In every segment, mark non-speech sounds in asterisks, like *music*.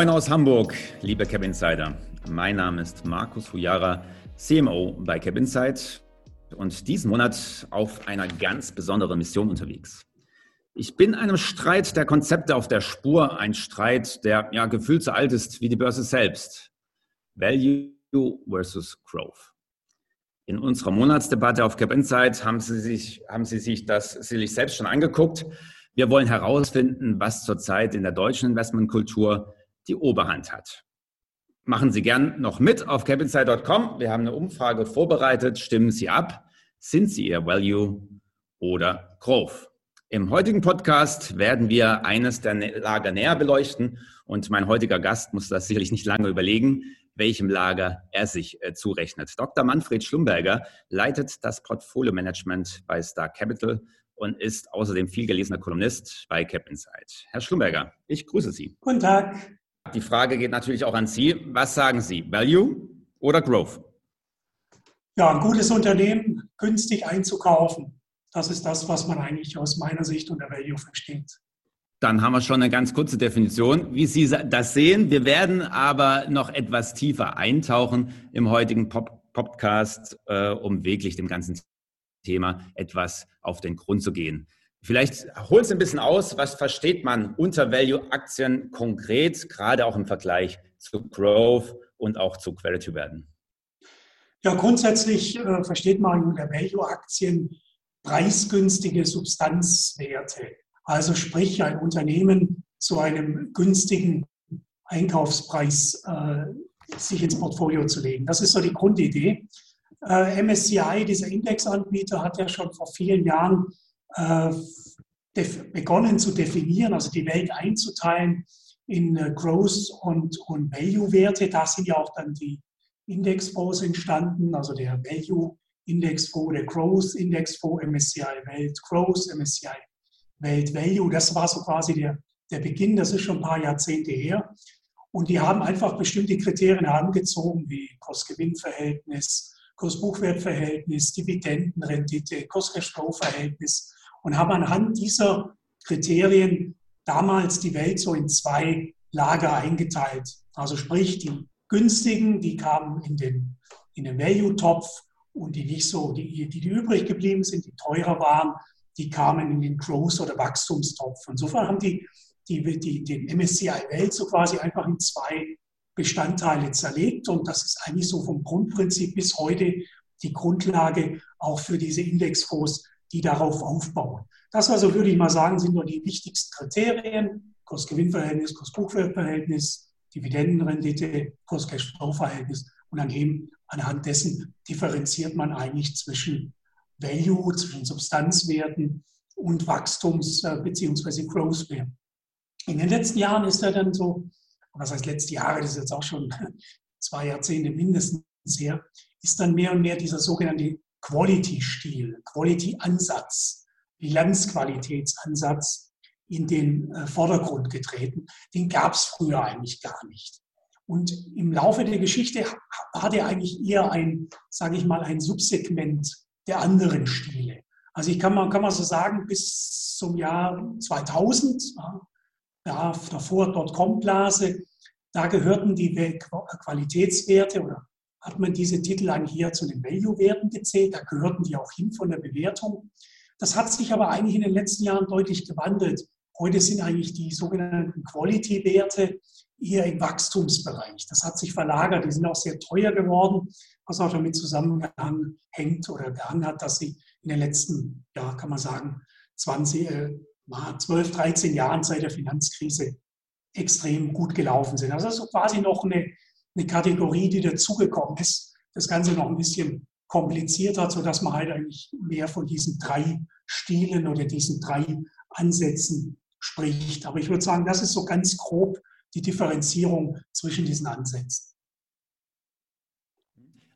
Moin aus Hamburg, liebe Cap Insider. Mein Name ist Markus Fujara, CMO bei Cap Insight und diesen Monat auf einer ganz besonderen Mission unterwegs. Ich bin einem Streit der Konzepte auf der Spur, ein Streit, der ja gefühlt so alt ist wie die Börse selbst. Value versus Growth. In unserer Monatsdebatte auf Cap Insight haben Sie sich, haben Sie sich das sicherlich selbst schon angeguckt. Wir wollen herausfinden, was zurzeit in der deutschen Investmentkultur die Oberhand hat. Machen Sie gern noch mit auf capinside.com. Wir haben eine Umfrage vorbereitet. Stimmen Sie ab. Sind Sie Ihr Value oder Growth? Im heutigen Podcast werden wir eines der Lager näher beleuchten und mein heutiger Gast muss das sicherlich nicht lange überlegen, welchem Lager er sich äh, zurechnet. Dr. Manfred Schlumberger leitet das Portfolio Management bei Star Capital und ist außerdem viel gelesener Kolumnist bei Cap Insight. Herr Schlumberger, ich grüße Sie. Guten Tag. Die Frage geht natürlich auch an Sie. Was sagen Sie, Value oder Growth? Ja, ein gutes Unternehmen günstig einzukaufen. Das ist das, was man eigentlich aus meiner Sicht unter Value versteht. Dann haben wir schon eine ganz kurze Definition, wie Sie das sehen. Wir werden aber noch etwas tiefer eintauchen im heutigen Pop Podcast, äh, um wirklich dem ganzen Thema etwas auf den Grund zu gehen. Vielleicht holt es ein bisschen aus, was versteht man unter Value-Aktien konkret, gerade auch im Vergleich zu Growth und auch zu Quality-Werten? Ja, grundsätzlich äh, versteht man unter Value-Aktien preisgünstige Substanzwerte. Also sprich, ein Unternehmen zu einem günstigen Einkaufspreis äh, sich ins Portfolio zu legen. Das ist so die Grundidee. Äh, MSCI, dieser Indexanbieter, hat ja schon vor vielen Jahren äh, begonnen zu definieren, also die Welt einzuteilen in äh, Growth und, und Value-Werte. Da sind ja auch dann die Indexfonds entstanden, also der Value Indexfonds, der Growth Indexfonds, MSCI Welt Growth, MSCI Welt Value. Das war so quasi der, der Beginn, das ist schon ein paar Jahrzehnte her. Und die haben einfach bestimmte Kriterien herangezogen, wie Kost-Gewinn-Verhältnis, Kurs-Buchwert-Verhältnis, Dividendenrendite, Kost-Cash-Flow-Verhältnis und haben anhand dieser Kriterien damals die Welt so in zwei Lager eingeteilt. Also sprich, die günstigen, die kamen in den, in den Value-Topf und die nicht so, die, die, die übrig geblieben sind, die teurer waren, die kamen in den Growth- oder Wachstumstopf. Insofern haben die, die, die den MSCI Welt so quasi einfach in zwei Bestandteile zerlegt und das ist eigentlich so vom Grundprinzip bis heute die Grundlage auch für diese Indexfonds, die darauf aufbauen. Das also würde ich mal sagen, sind nur die wichtigsten Kriterien. Kost-Gewinn-Verhältnis, Kost-Buchwert-Verhältnis, Dividendenrendite, Kost-Cash-Flow-Verhältnis. Und daneben, anhand dessen differenziert man eigentlich zwischen Value, zwischen Substanzwerten und Wachstums- äh, bzw. Growth-Werten. In den letzten Jahren ist er dann so was heißt letzte Jahre, das ist jetzt auch schon *laughs* zwei Jahrzehnte mindestens her, ist dann mehr und mehr dieser sogenannte Quality-Stil, Quality-Ansatz, Bilanzqualitätsansatz in den äh, Vordergrund getreten. Den gab es früher eigentlich gar nicht. Und im Laufe der Geschichte war der eigentlich eher ein, sage ich mal, ein Subsegment der anderen Stile. Also ich kann mal, kann man so sagen, bis zum Jahr 2000, ja, davor Dotcom-Blase, da gehörten die Qualitätswerte oder hat man diese Titel eigentlich hier zu den Value-Werten gezählt, da gehörten die auch hin von der Bewertung. Das hat sich aber eigentlich in den letzten Jahren deutlich gewandelt. Heute sind eigentlich die sogenannten Quality-Werte eher im Wachstumsbereich. Das hat sich verlagert, die sind auch sehr teuer geworden, was auch damit zusammenhängt oder gehangen hat, dass sie in den letzten, ja, kann man sagen, 20, äh, 12, 13 Jahren seit der Finanzkrise extrem gut gelaufen sind. Also das ist quasi noch eine, eine Kategorie, die dazugekommen ist. Das Ganze noch ein bisschen komplizierter, sodass man halt eigentlich mehr von diesen drei Stilen oder diesen drei Ansätzen spricht. Aber ich würde sagen, das ist so ganz grob die Differenzierung zwischen diesen Ansätzen.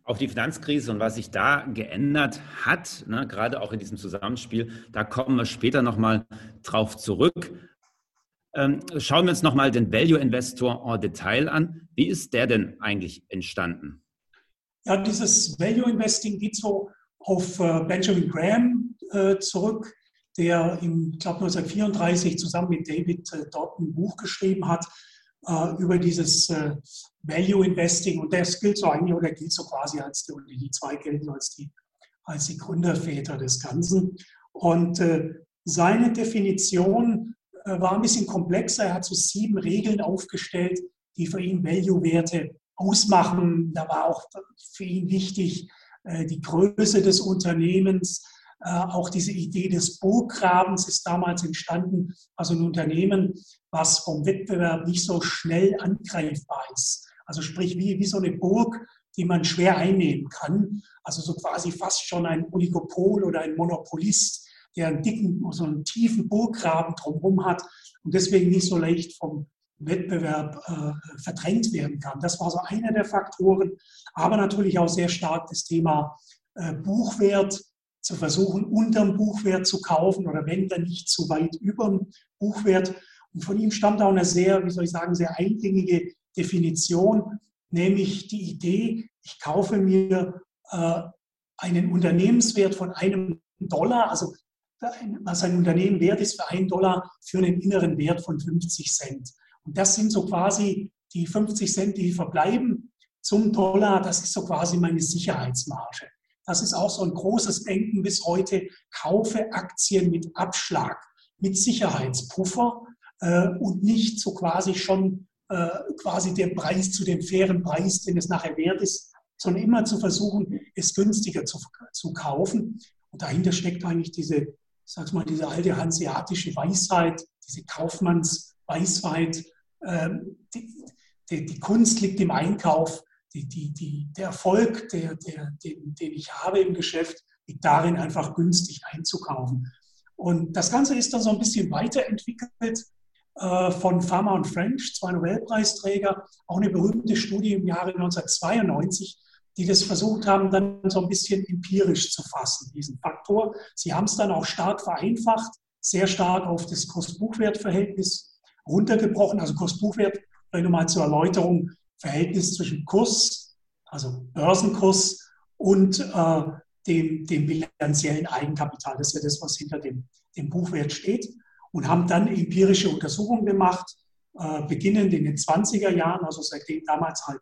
Auf die Finanzkrise und was sich da geändert hat, ne, gerade auch in diesem Zusammenspiel, da kommen wir später nochmal drauf zurück. Ähm, schauen wir uns nochmal den Value Investor en Detail an. Wie ist der denn eigentlich entstanden? Ja, dieses Value Investing geht so auf äh, Benjamin Graham äh, zurück, der im, ich glaube 1934 zusammen mit David äh, dort ein Buch geschrieben hat. über dieses Value Investing und das gilt so eigentlich oder gilt so quasi als die, die zwei gelten als die, als die Gründerväter des Ganzen. Und seine Definition äh, war ein bisschen komplexer. Er hat so sieben Regeln aufgestellt, die für ihn Value-Werte ausmachen. Da war auch für ihn wichtig äh, die Größe des Unternehmens. Äh, auch diese Idee des Burggrabens ist damals entstanden. Also ein Unternehmen, was vom Wettbewerb nicht so schnell angreifbar ist. Also sprich wie, wie so eine Burg, die man schwer einnehmen kann. Also so quasi fast schon ein Oligopol oder ein Monopolist, der einen dicken, so einen tiefen Burggraben drumherum hat und deswegen nicht so leicht vom Wettbewerb äh, verdrängt werden kann. Das war so einer der Faktoren, aber natürlich auch sehr stark das Thema äh, Buchwert, zu versuchen, unterm Buchwert zu kaufen oder wenn dann nicht zu weit über dem Buchwert. Und von ihm stammt auch eine sehr, wie soll ich sagen, sehr eingängige Definition, nämlich die Idee, ich kaufe mir äh, einen Unternehmenswert von einem Dollar, also was ein Unternehmen wert ist für einen Dollar, für einen inneren Wert von 50 Cent. Und das sind so quasi die 50 Cent, die verbleiben zum Dollar, das ist so quasi meine Sicherheitsmarge. Das ist auch so ein großes Denken bis heute. Kaufe Aktien mit Abschlag, mit Sicherheitspuffer äh, und nicht so quasi schon äh, quasi der Preis zu dem fairen Preis, den es nachher wert ist, sondern immer zu versuchen, es günstiger zu, zu kaufen. Und dahinter steckt eigentlich diese, sag mal, diese alte hanseatische Weisheit, diese Kaufmannsweisheit, ähm, die, die, die, Kunst liegt im Einkauf, die, der Erfolg, der, der, den, den ich habe im Geschäft, liegt darin, einfach günstig einzukaufen. Und das Ganze ist dann so ein bisschen weiterentwickelt äh, von Farmer und French, zwei Nobelpreisträger, auch eine berühmte Studie im Jahre 1992, die das versucht haben, dann so ein bisschen empirisch zu fassen, diesen Faktor. Sie haben es dann auch stark vereinfacht, sehr stark auf das Kost-Buchwert-Verhältnis runtergebrochen. Also Kurs-Buchwert, vielleicht nochmal zur Erläuterung, Verhältnis zwischen Kurs, also Börsenkurs und äh, dem, dem bilanziellen Eigenkapital. Das ist ja das, was hinter dem, dem Buchwert steht. Und haben dann empirische Untersuchungen gemacht, äh, beginnend in den 20er Jahren, also seitdem damals halt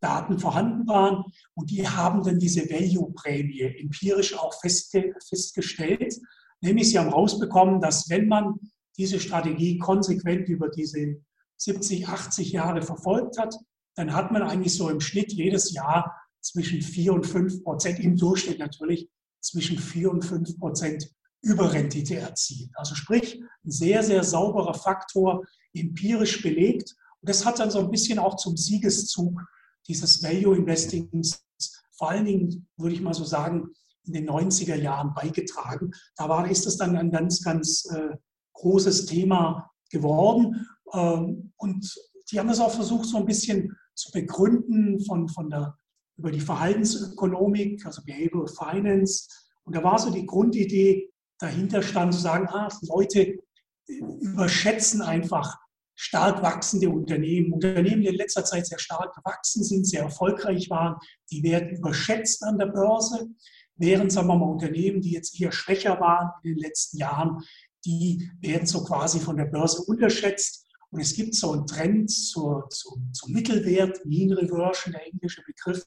Daten vorhanden waren. Und die haben dann diese Value-Prämie empirisch auch festge festgestellt. Nämlich sie haben rausbekommen, dass wenn man diese Strategie konsequent über diese 70, 80 Jahre verfolgt hat, dann hat man eigentlich so im Schnitt jedes Jahr zwischen 4 und 5 Prozent, im Durchschnitt natürlich zwischen 4 und 5 Prozent Überrendite erzielt. Also sprich, ein sehr, sehr sauberer Faktor, empirisch belegt. Und das hat dann so ein bisschen auch zum Siegeszug dieses Value Investings, vor allen Dingen, würde ich mal so sagen, in den 90er Jahren beigetragen. Da war, ist es dann ein ganz, ganz äh, großes Thema geworden. Ähm, und die haben das auch versucht, so ein bisschen zu begründen von, von der, über die Verhaltensökonomik, also Behavioral Finance. Und da war so die Grundidee dahinter stand zu sagen, ah, Leute überschätzen einfach stark wachsende Unternehmen. Unternehmen, die in letzter Zeit sehr stark gewachsen sind, sehr erfolgreich waren, die werden überschätzt an der Börse, während, sagen wir mal, Unternehmen, die jetzt eher schwächer waren in den letzten Jahren, die werden so quasi von der Börse unterschätzt. Und es gibt so einen Trend zur, zur, zum Mittelwert, Mean Reversion, der englische Begriff.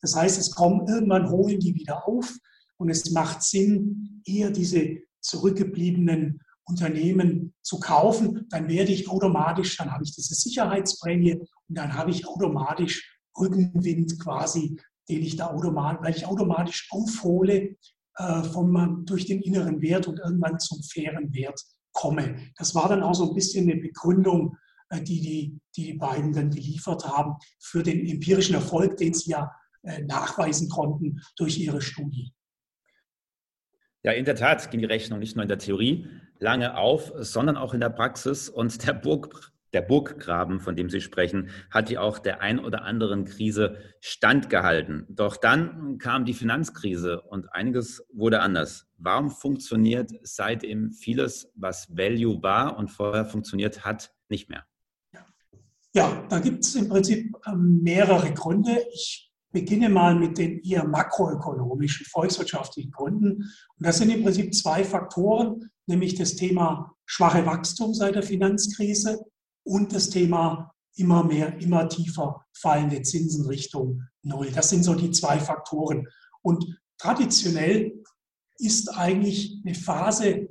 Das heißt, es kommen irgendwann holen die wieder auf und es macht Sinn, eher diese zurückgebliebenen Unternehmen zu kaufen. Dann werde ich automatisch, dann habe ich diese Sicherheitsprämie und dann habe ich automatisch Rückenwind quasi, den ich da automatisch, weil ich automatisch aufhole äh, vom, durch den inneren Wert und irgendwann zum fairen Wert komme. Das war dann auch so ein bisschen eine Begründung, äh, die, die die beiden dann geliefert haben für den empirischen Erfolg, den sie ja äh, nachweisen konnten durch ihre Studie. Ja, in der Tat ging die Rechnung nicht nur in der Theorie lange auf, sondern auch in der Praxis. Und der Burg, der Burggraben, von dem Sie sprechen, hat ja auch der ein oder anderen Krise standgehalten. Doch dann kam die Finanzkrise und einiges wurde anders. Warum funktioniert seitdem vieles, was Value war und vorher funktioniert hat, nicht mehr? Ja, da gibt es im Prinzip ähm, mehrere Gründe. Ich beginne mal mit den eher makroökonomischen, volkswirtschaftlichen Gründen. Und das sind im Prinzip zwei Faktoren, nämlich das Thema schwache Wachstum seit der Finanzkrise und das Thema immer mehr, immer tiefer fallende Zinsen Richtung Null. Das sind so die zwei Faktoren. Und traditionell ist eigentlich eine Phase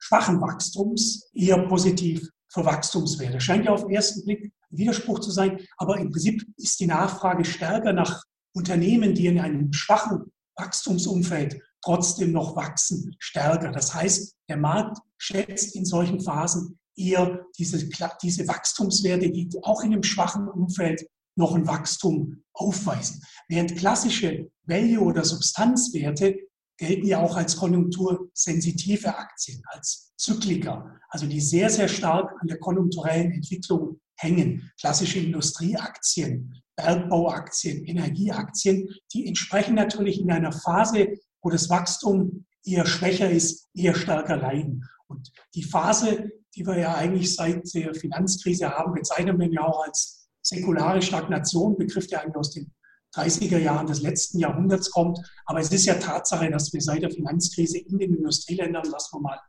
schwachen Wachstums eher positiv für Wachstumswerte. Scheint ja auf den ersten Blick Widerspruch zu sein, aber im Prinzip ist die Nachfrage stärker nach Unternehmen, die in einem schwachen Wachstumsumfeld trotzdem noch wachsen, stärker. Das heißt, der Markt schätzt in solchen Phasen eher diese, diese Wachstumswerte, die auch in einem schwachen Umfeld noch ein Wachstum aufweisen. Während klassische Value- oder Substanzwerte gelten ja auch als konjunktursensitive Aktien, als Zykliker, also die sehr, sehr stark an der konjunkturellen Entwicklung hängen. Klassische Industrieaktien, Bergbauaktien, Energieaktien, die entsprechen natürlich in einer Phase, wo das Wachstum eher schwächer ist, eher stärker leiden. Und die Phase, die wir ja eigentlich seit der Finanzkrise haben, bezeichnen wir ja auch als säkulare Stagnation, Begriff, der eigentlich aus den 30er Jahren des letzten Jahrhunderts kommt. Aber es ist ja Tatsache, dass wir seit der Finanzkrise in den Industrieländern, lassen wir mal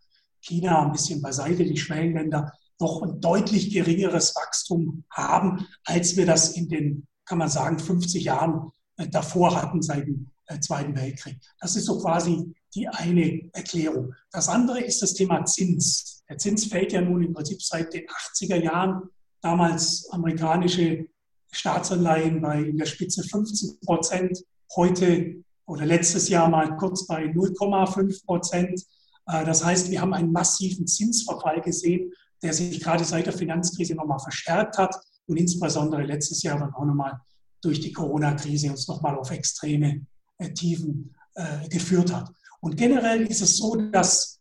China ein bisschen beiseite, die Schwellenländer, noch ein deutlich geringeres Wachstum haben, als wir das in den, kann man sagen, 50 Jahren äh, davor hatten, seit dem äh, Zweiten Weltkrieg. Das ist so quasi die eine Erklärung. Das andere ist das Thema Zins. Der Zins fällt ja nun im Prinzip seit den 80er Jahren. Damals amerikanische Staatsanleihen bei in der Spitze 15 Prozent, heute oder letztes Jahr mal kurz bei 0,5 Prozent. Äh, das heißt, wir haben einen massiven Zinsverfall gesehen, der sich gerade seit der Finanzkrise nochmal verstärkt hat und insbesondere letztes Jahr dann auch nochmal durch die Corona-Krise uns nochmal auf extreme äh, Tiefen äh, geführt hat. Und generell ist es so, dass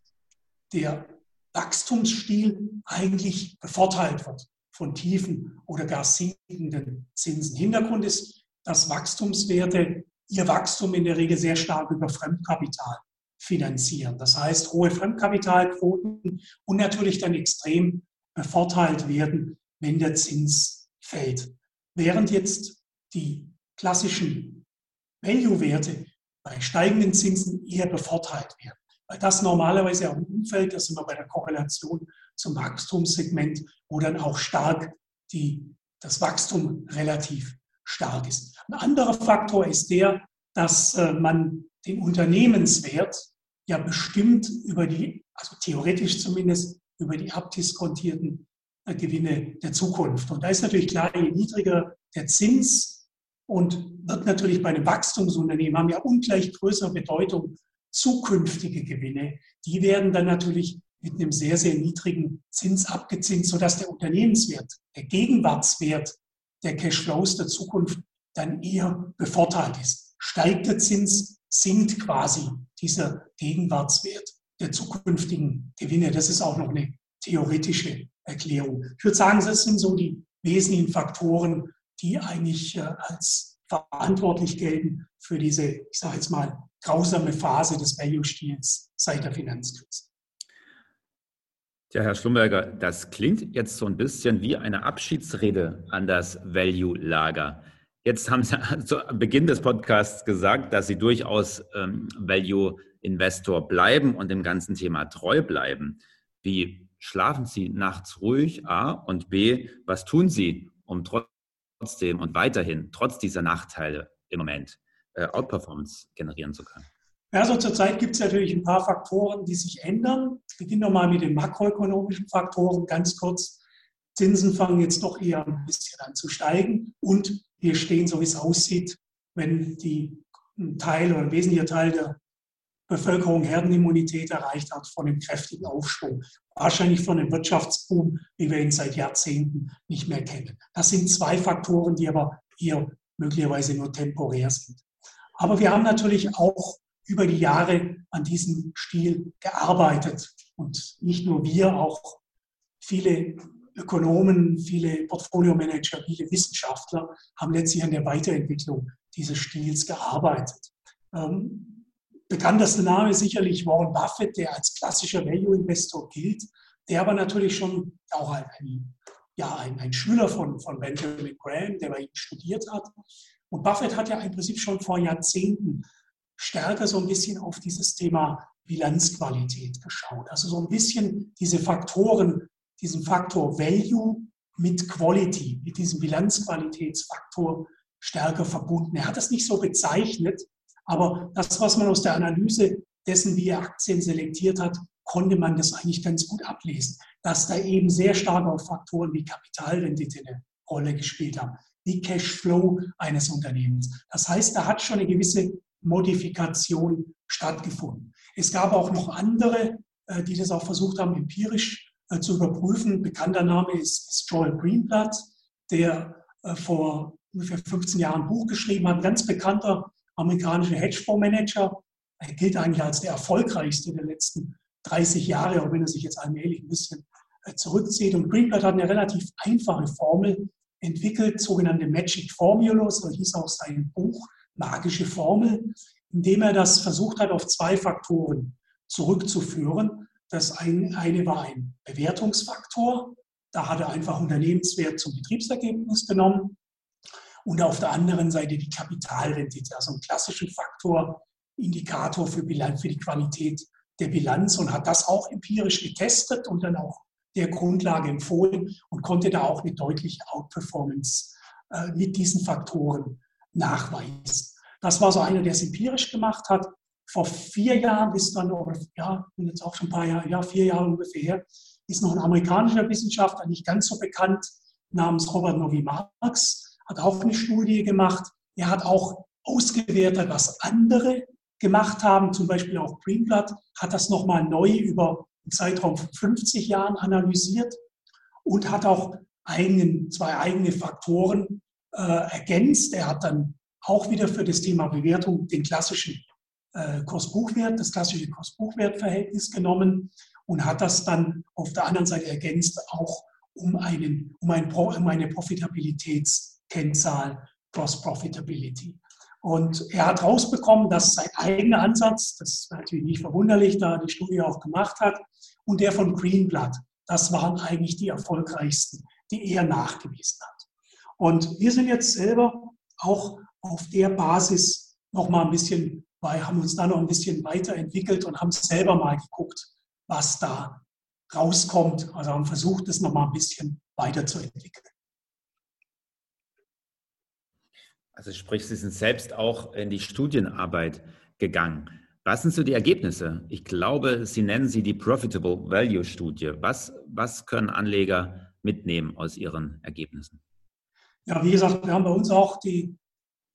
der Wachstumsstil eigentlich bevorteilt wird von tiefen oder gar sinkenden Zinsen. Hintergrund ist, dass Wachstumswerte ihr Wachstum in der Regel sehr stark über Fremdkapital finanzieren. Das heißt, hohe Fremdkapitalquoten und natürlich dann extrem bevorteilt werden, wenn der Zins fällt. Während jetzt die klassischen Value-Werte bei steigenden Zinsen eher bevorteilt werden. Weil das normalerweise auch im Umfeld, das sind wir bei der Korrelation zum Wachstumssegment, wo dann auch stark die, das Wachstum relativ stark ist. Ein anderer Faktor ist der, dass äh, man den Unternehmenswert ja bestimmt über die, also theoretisch zumindest, über die abdiskontierten äh, Gewinne der Zukunft. Und da ist natürlich klar, je niedriger der Zins und wird natürlich bei einem Wachstumsunternehmen haben ja ungleich größere Bedeutung zukünftige Gewinne. Die werden dann natürlich mit einem sehr, sehr niedrigen Zins abgezinst, sodass der Unternehmenswert, der Gegenwartswert der Cashflows der Zukunft dann eher bevorteilt ist. Steigt der Zins, sinkt quasi dieser Gegenwartswert der zukünftigen Gewinne. Das ist auch noch eine theoretische Erklärung. Ich würde sagen, das sind so die wesentlichen Faktoren, die eigentlich äh, als verantwortlich gelten für diese, ich sage jetzt mal, grausame Phase des Value-Stils seit der Finanzkrise. Ja, Herr Schlumberger, das klingt jetzt so ein bisschen wie eine Abschiedsrede an das Value-Lager. Jetzt haben Sie *laughs* zu Beginn des Podcasts gesagt, dass Sie durchaus ähm, Value-Investor bleiben und dem ganzen Thema treu bleiben. Wie schlafen Sie nachts ruhig? A. Und B. Was tun Sie, um trotzdem und weiterhin, trotz dieser Nachteile im Moment, äh, Outperformance generieren zu können? Also zurzeit gibt es natürlich ein paar Faktoren, die sich ändern. Ich beginne nochmal mit den makroökonomischen Faktoren. Ganz kurz, Zinsen fangen jetzt doch eher ein bisschen an zu steigen und wir stehen, so wie es aussieht, wenn die ein Teil oder ein wesentlicher Teil der Bevölkerung Herdenimmunität erreicht hat, von einem kräftigen Aufschwung. Wahrscheinlich von einem Wirtschaftsboom, wie wir ihn seit Jahrzehnten nicht mehr kennen. Das sind zwei Faktoren, die aber hier möglicherweise nur temporär sind. Aber wir haben natürlich auch über die Jahre an diesem Stil gearbeitet. Und nicht nur wir, auch viele Ökonomen, viele Portfoliomanager, viele Wissenschaftler haben letztlich an der Weiterentwicklung dieses Stils gearbeitet. Ähm, bekanntester Name ist sicherlich Warren Buffett, der als klassischer Value-Investor gilt, der aber natürlich schon auch ein, ein, ja, ein, ein Schüler von, von Benjamin Graham, der bei ihm studiert hat. Und Buffett hat ja im Prinzip schon vor Jahrzehnten stärker so ein bisschen auf dieses Thema Bilanzqualität geschaut. Also so ein bisschen diese Faktoren, diesen Faktor Value mit Quality, mit diesem Bilanzqualitätsfaktor stärker verbunden. Er hat das nicht so bezeichnet, aber das, was man aus der Analyse dessen, wie er Aktien selektiert hat, konnte man das eigentlich ganz gut ablesen, dass da eben sehr stark auf Faktoren wie Kapitalrendite eine Rolle gespielt haben, wie Cashflow eines Unternehmens. Das heißt, da hat schon eine gewisse Modifikation stattgefunden. Es gab auch noch andere, äh, die das auch versucht haben, empirisch zu überprüfen. Bekannter Name ist Joel Greenblatt, der äh, vor ungefähr 15 Jahren ein Buch geschrieben hat, ganz bekannter amerikanischer Hedgefondsmanager. Er gilt eigentlich als der erfolgreichste der letzten 30 Jahre, auch wenn er sich jetzt allmählich ein bisschen zurückzieht. Und Greenblatt hat eine relativ einfache Formel entwickelt, sogenannte Magic Formulas, so hieß auch sein Buch, magische Formel, indem er das versucht hat, auf zwei Faktoren zurückzuführen. Das eine war ein Bewertungsfaktor. Da hat er einfach Unternehmenswert zum Betriebsergebnis genommen. Und auf der anderen Seite die Kapitalrendite, also einen klassischen Faktor, Indikator für, für die Qualität der Bilanz und hat das auch empirisch getestet und dann auch der Grundlage empfohlen und konnte da auch eine deutliche Outperformance äh, mit diesen Faktoren nachweisen. Das war so einer, der es empirisch gemacht hat. Vor vier Jahren ist dann, oder ja, jetzt auch schon ein paar Jahre, ja, vier Jahre ungefähr her, ist noch ein amerikanischer Wissenschaftler, nicht ganz so bekannt, namens Robert Novi Marx, hat auch eine Studie gemacht. Er hat auch ausgewertet, was andere gemacht haben, zum Beispiel auch Greenblatt, hat das nochmal neu über einen Zeitraum von 50 Jahren analysiert und hat auch eigenen, zwei eigene Faktoren äh, ergänzt. Er hat dann auch wieder für das Thema Bewertung den klassischen äh, Kost-Buchwert, das klassische Kost-Buchwert-Verhältnis genommen und hat das dann auf der anderen Seite ergänzt auch um, einen, um, ein, um eine Profitabilitätskennzahl, Cross Profitability. Und er hat rausbekommen, dass sein eigener Ansatz, das ist natürlich nicht verwunderlich, da er die Studie auch gemacht hat, und der von Greenblatt, das waren eigentlich die erfolgreichsten, die er nachgewiesen hat. Und wir sind jetzt selber auch auf der Basis noch mal ein bisschen, weil haben uns da noch ein bisschen weiterentwickelt und haben selber mal geguckt, was da rauskommt. Also haben versucht, das noch mal ein bisschen weiterzuentwickeln. Also sprich, Sie sind selbst auch in die Studienarbeit gegangen. Was sind so die Ergebnisse? Ich glaube, Sie nennen sie die Profitable Value Studie. Was, was können Anleger mitnehmen aus Ihren Ergebnissen? Ja, wie gesagt, wir haben bei uns auch die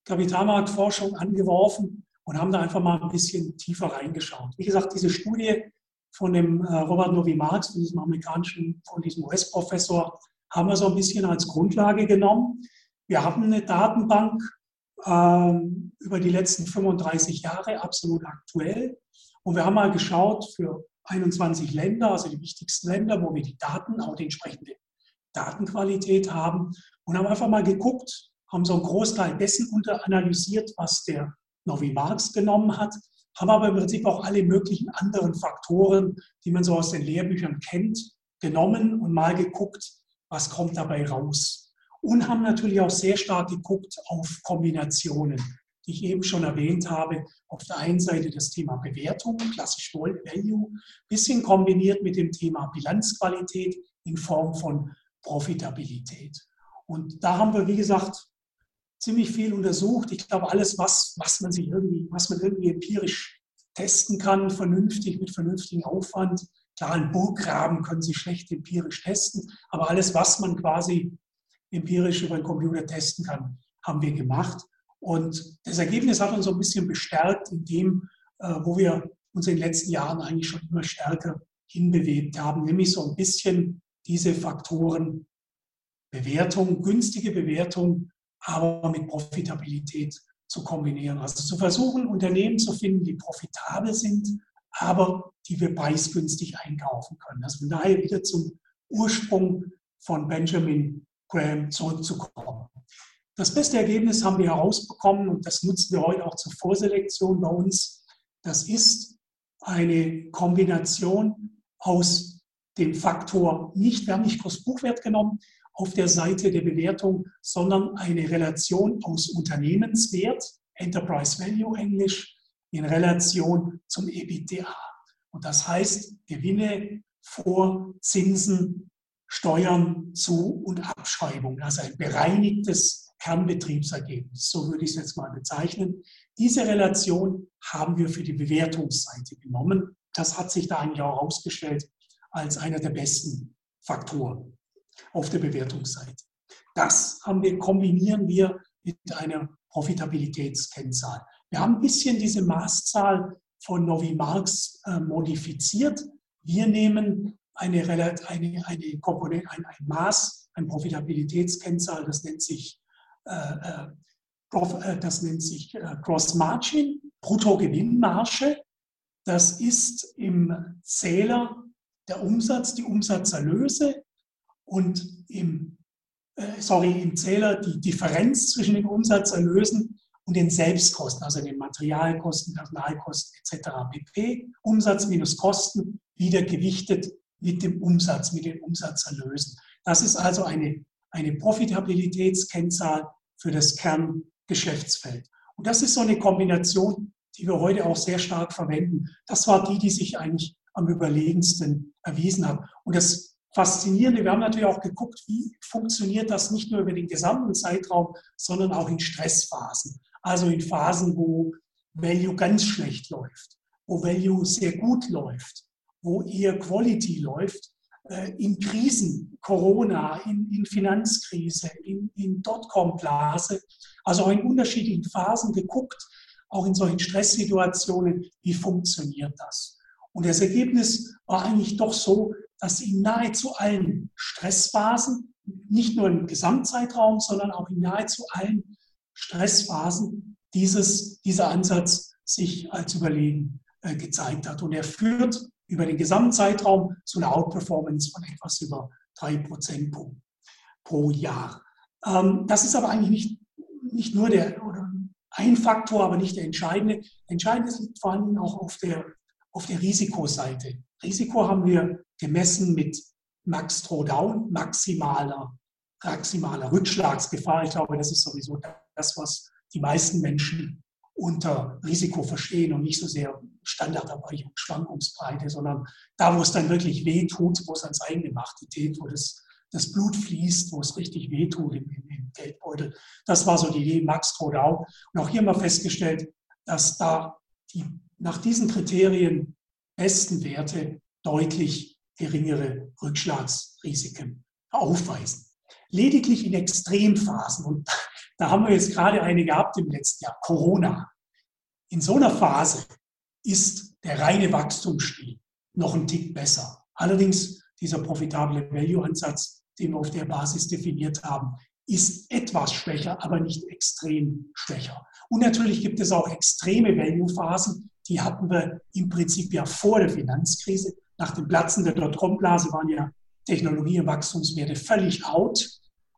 Kapitalmarktforschung angeworfen und haben da einfach mal ein bisschen tiefer reingeschaut. Wie gesagt, diese Studie von dem äh, Robert Novi Marx, von diesem amerikanischen, von diesem US-Professor, haben wir so ein bisschen als Grundlage genommen. Wir haben eine Datenbank ähm, über die letzten 35 Jahre, absolut aktuell. Und wir haben mal geschaut für 21 Länder, also die wichtigsten Länder, wo wir die Daten, auch die entsprechende Datenqualität haben und haben einfach mal geguckt, haben so einen Großteil dessen unteranalysiert, was der Novi Marx genommen hat, haben aber im Prinzip auch alle möglichen anderen Faktoren, die man so aus den Lehrbüchern kennt, genommen und mal geguckt, was kommt dabei raus. Und haben natürlich auch sehr stark geguckt auf Kombinationen, die ich eben schon erwähnt habe. Auf der einen Seite das Thema Bewertung, klassisch Value, bisschen kombiniert mit dem Thema Bilanzqualität in Form von Profitabilität. Und da haben wir, wie gesagt, ziemlich viel untersucht. Ich glaube, alles, was, was man sich irgendwie, was man irgendwie empirisch testen kann, vernünftig, mit vernünftigem Aufwand. Klar, ein Burggraben können Sie schlecht empirisch testen, aber alles, was man quasi empirisch über den Computer testen kann, haben wir gemacht. Und das Ergebnis hat uns so ein bisschen bestärkt in dem, äh, wo wir uns in den letzten Jahren eigentlich schon immer stärker hinbewegt haben, nämlich so ein bisschen diese Faktoren Bewertung, günstige Bewertung aber mit Profitabilität zu kombinieren. Also zu versuchen, Unternehmen zu finden, die profitabel sind, aber die wir preisgünstig einkaufen können. Also von daher wieder zum Ursprung von Benjamin Graham zurückzukommen. Das beste Ergebnis haben wir herausbekommen und das nutzen wir heute auch zur Vorselektion bei uns. Das ist eine Kombination aus dem Faktor nicht, wir haben nicht Kursbuchwert genommen, auf der Seite der Bewertung, sondern eine Relation aus Unternehmenswert, Enterprise Value Englisch, in Relation zum EBITDA. Und das heißt Gewinne vor Zinsen Steuern zu und Abschreibung, also ein bereinigtes Kernbetriebsergebnis, so würde ich es jetzt mal bezeichnen. Diese Relation haben wir für die Bewertungsseite genommen. Das hat sich da eigentlich auch herausgestellt als einer der besten Faktoren auf der Bewertungsseite. Das wir, kombinieren wir mit einer Profitabilitätskennzahl. Wir haben ein bisschen diese Maßzahl von Novi Marx äh, modifiziert. Wir nehmen eine, eine, eine Komponente, ein, ein Maß, ein Profitabilitätskennzahl, das nennt sich, äh, äh, äh das nennt sich äh, Gross Margin, Bruttogewinnmarge. Das ist im Zähler der Umsatz, die Umsatzerlöse und im, äh, sorry, im Zähler die Differenz zwischen den Umsatzerlösen und den Selbstkosten, also den Materialkosten, Personalkosten etc. pp. Umsatz minus Kosten wieder gewichtet mit dem Umsatz, mit den Umsatzerlösen. Das ist also eine, eine Profitabilitätskennzahl für das Kerngeschäftsfeld. Und das ist so eine Kombination, die wir heute auch sehr stark verwenden. Das war die, die sich eigentlich am überlegensten erwiesen hat. Und das Faszinierende, wir haben natürlich auch geguckt, wie funktioniert das nicht nur über den gesamten Zeitraum, sondern auch in Stressphasen. Also in Phasen, wo Value ganz schlecht läuft, wo Value sehr gut läuft, wo eher Quality läuft, äh, in Krisen, Corona, in, in Finanzkrise, in, in Dotcom-Blase, also auch in unterschiedlichen Phasen geguckt, auch in solchen Stresssituationen, wie funktioniert das? Und das Ergebnis war eigentlich doch so, dass in nahezu allen Stressphasen, nicht nur im Gesamtzeitraum, sondern auch in nahezu allen Stressphasen dieses, dieser Ansatz sich als überlegen äh, gezeigt hat. Und er führt über den Gesamtzeitraum zu einer Outperformance von etwas über drei Prozentpunkten pro Jahr. Ähm, das ist aber eigentlich nicht, nicht nur der, oder ein Faktor, aber nicht der entscheidende. Entscheidend ist vor allem auch auf der, auf der Risikoseite. Risiko haben wir gemessen mit Max Drawdown, maximaler, maximaler Rückschlagsgefahr. Ich glaube, das ist sowieso das, was die meisten Menschen unter Risiko verstehen und nicht so sehr Standardabweichung, Schwankungsbreite, sondern da, wo es dann wirklich weh tut, wo es ans Eingemachte geht, wo das, das Blut fließt, wo es richtig weh tut im, im, Geldbeutel. Das war so die Idee Max Trodau. Und auch hier wir festgestellt, dass da die nach diesen Kriterien besten Werte deutlich geringere Rückschlagsrisiken aufweisen. Lediglich in Extremphasen, und da haben wir jetzt gerade eine gehabt im letzten Jahr, Corona. In so einer Phase ist der reine Wachstumsstil noch ein Tick besser. Allerdings dieser profitable Value-Ansatz, den wir auf der Basis definiert haben, ist etwas schwächer, aber nicht extrem schwächer. Und natürlich gibt es auch extreme Value-Phasen, die hatten wir im Prinzip ja vor der Finanzkrise. Nach dem Platzen der Dotcom-Blase waren ja Technologie- und Wachstumswerte völlig out.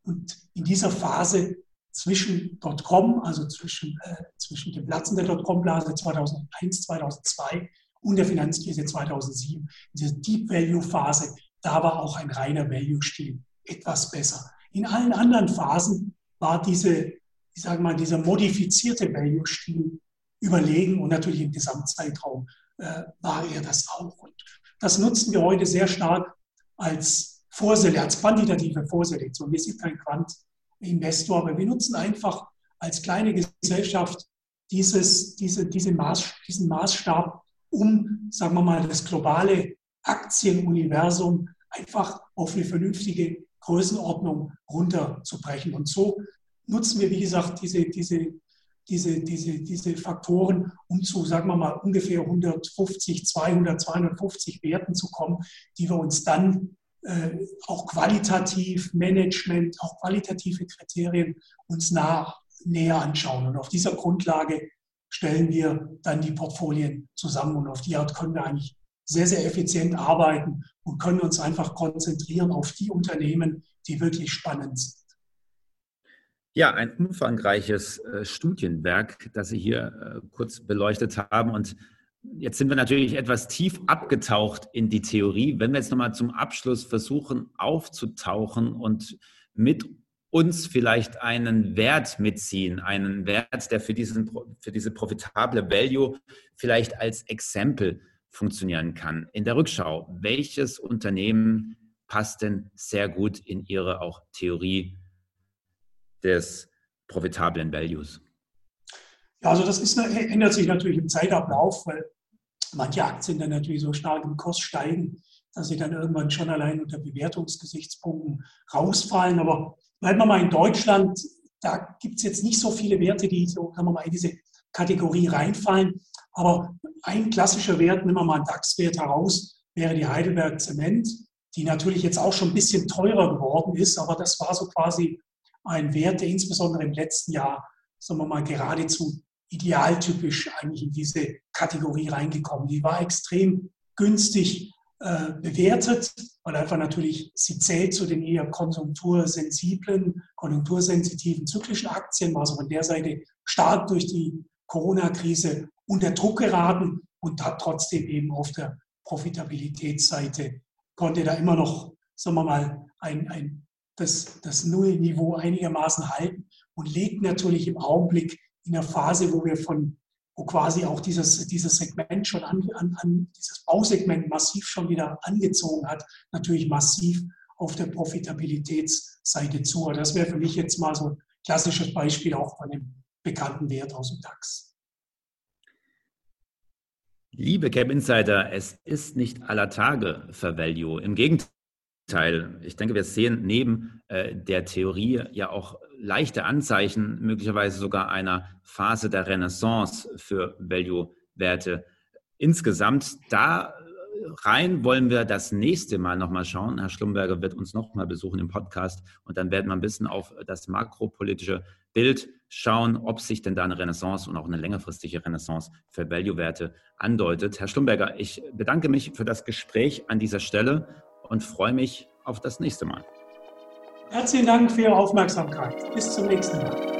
Und in dieser Phase zwischen Dotcom, also zwischen, äh, zwischen dem Platzen der Dotcom-Blase 2001, 2002 und der Finanzkrise 2007, diese Deep Value-Phase, da war auch ein reiner Value-Stil etwas besser. In allen anderen Phasen war diese, ich sage mal, dieser modifizierte Value-Stil überlegen und natürlich im Gesamtzeitraum äh, war er das auch. Und das nutzen wir heute sehr stark als Vorselektion, als quantitative Vorselektion. Wir sind kein Quant-Investor, aber wir nutzen einfach als kleine Gesellschaft dieses, diese, diese Maß, diesen Maßstab, um, sagen wir mal, das globale Aktienuniversum einfach auf eine vernünftige Größenordnung runterzubrechen. Und so nutzen wir, wie gesagt, diese, diese diese, diese, diese Faktoren, um zu, sagen wir mal, ungefähr 150, 200, 250 Werten zu kommen, die wir uns dann äh, auch qualitativ, Management, auch qualitative Kriterien uns nah, näher anschauen. Und auf dieser Grundlage stellen wir dann die Portfolien zusammen und auf die Art können wir eigentlich sehr, sehr effizient arbeiten und können uns einfach konzentrieren auf die Unternehmen, die wirklich spannend sind. Ja, ein umfangreiches äh, Studienwerk, das Sie hier äh, kurz beleuchtet haben. Und jetzt sind wir natürlich etwas tief abgetaucht in die Theorie. Wenn wir jetzt nochmal zum Abschluss versuchen aufzutauchen und mit uns vielleicht einen Wert mitziehen, einen Wert, der für, diesen, für diese profitable Value vielleicht als Exempel funktionieren kann. In der Rückschau, welches Unternehmen passt denn sehr gut in Ihre auch Theorie des profitablen Values? Ja, also das ist, ändert sich natürlich im Zeitablauf, weil manche Aktien dann natürlich so stark im Kurs steigen, dass sie dann irgendwann schon allein unter Bewertungsgesichtspunkten rausfallen. Aber bleiben wir mal in Deutschland, da gibt es jetzt nicht so viele Werte, die so, sagen wir mal, in diese Kategorie reinfallen. Aber ein klassischer Wert, nehmen wir mal einen DAX-Wert heraus, wäre die Heidelberg Zement, die natürlich jetzt auch schon ein bisschen teurer geworden ist, aber das war so quasi ein Wert, der insbesondere im letzten Jahr, sagen wir mal, geradezu idealtypisch eigentlich in diese Kategorie reingekommen. Die war extrem günstig äh, bewertet, weil einfach natürlich sie zählt zu den eher konjunktursensiblen, konjunktursensitiven zyklischen Aktien, war also von der Seite stark durch die Corona-Krise unter Druck geraten und hat trotzdem eben auf der Profitabilitätsseite konnte da immer noch, sagen wir mal, ein, ein, das, das Nullniveau einigermaßen halten und legt natürlich im Augenblick in der Phase, wo wir von, wo quasi auch dieses, dieses Segment schon an, an, an dieses Bausegment massiv schon wieder angezogen hat, natürlich massiv auf der Profitabilitätsseite zu. Das wäre für mich jetzt mal so ein klassisches Beispiel auch von dem bekannten Wert aus dem DAX. Liebe Cap Insider, es ist nicht aller Tage für Value. Im Gegenteil, ich denke, wir sehen neben äh, der Theorie ja auch leichte Anzeichen, möglicherweise sogar einer Phase der Renaissance für Value-Werte. Insgesamt, da rein wollen wir das nächste Mal nochmal schauen. Herr Schlumberger wird uns nochmal besuchen im Podcast und dann werden wir ein bisschen auf das makropolitische Bild schauen, ob sich denn da eine Renaissance und auch eine längerfristige Renaissance für Value-Werte andeutet. Herr Schlumberger, ich bedanke mich für das Gespräch an dieser Stelle und freue mich auf das nächste Mal. Herzlichen Dank für Ihre Aufmerksamkeit. Bis zum nächsten Mal.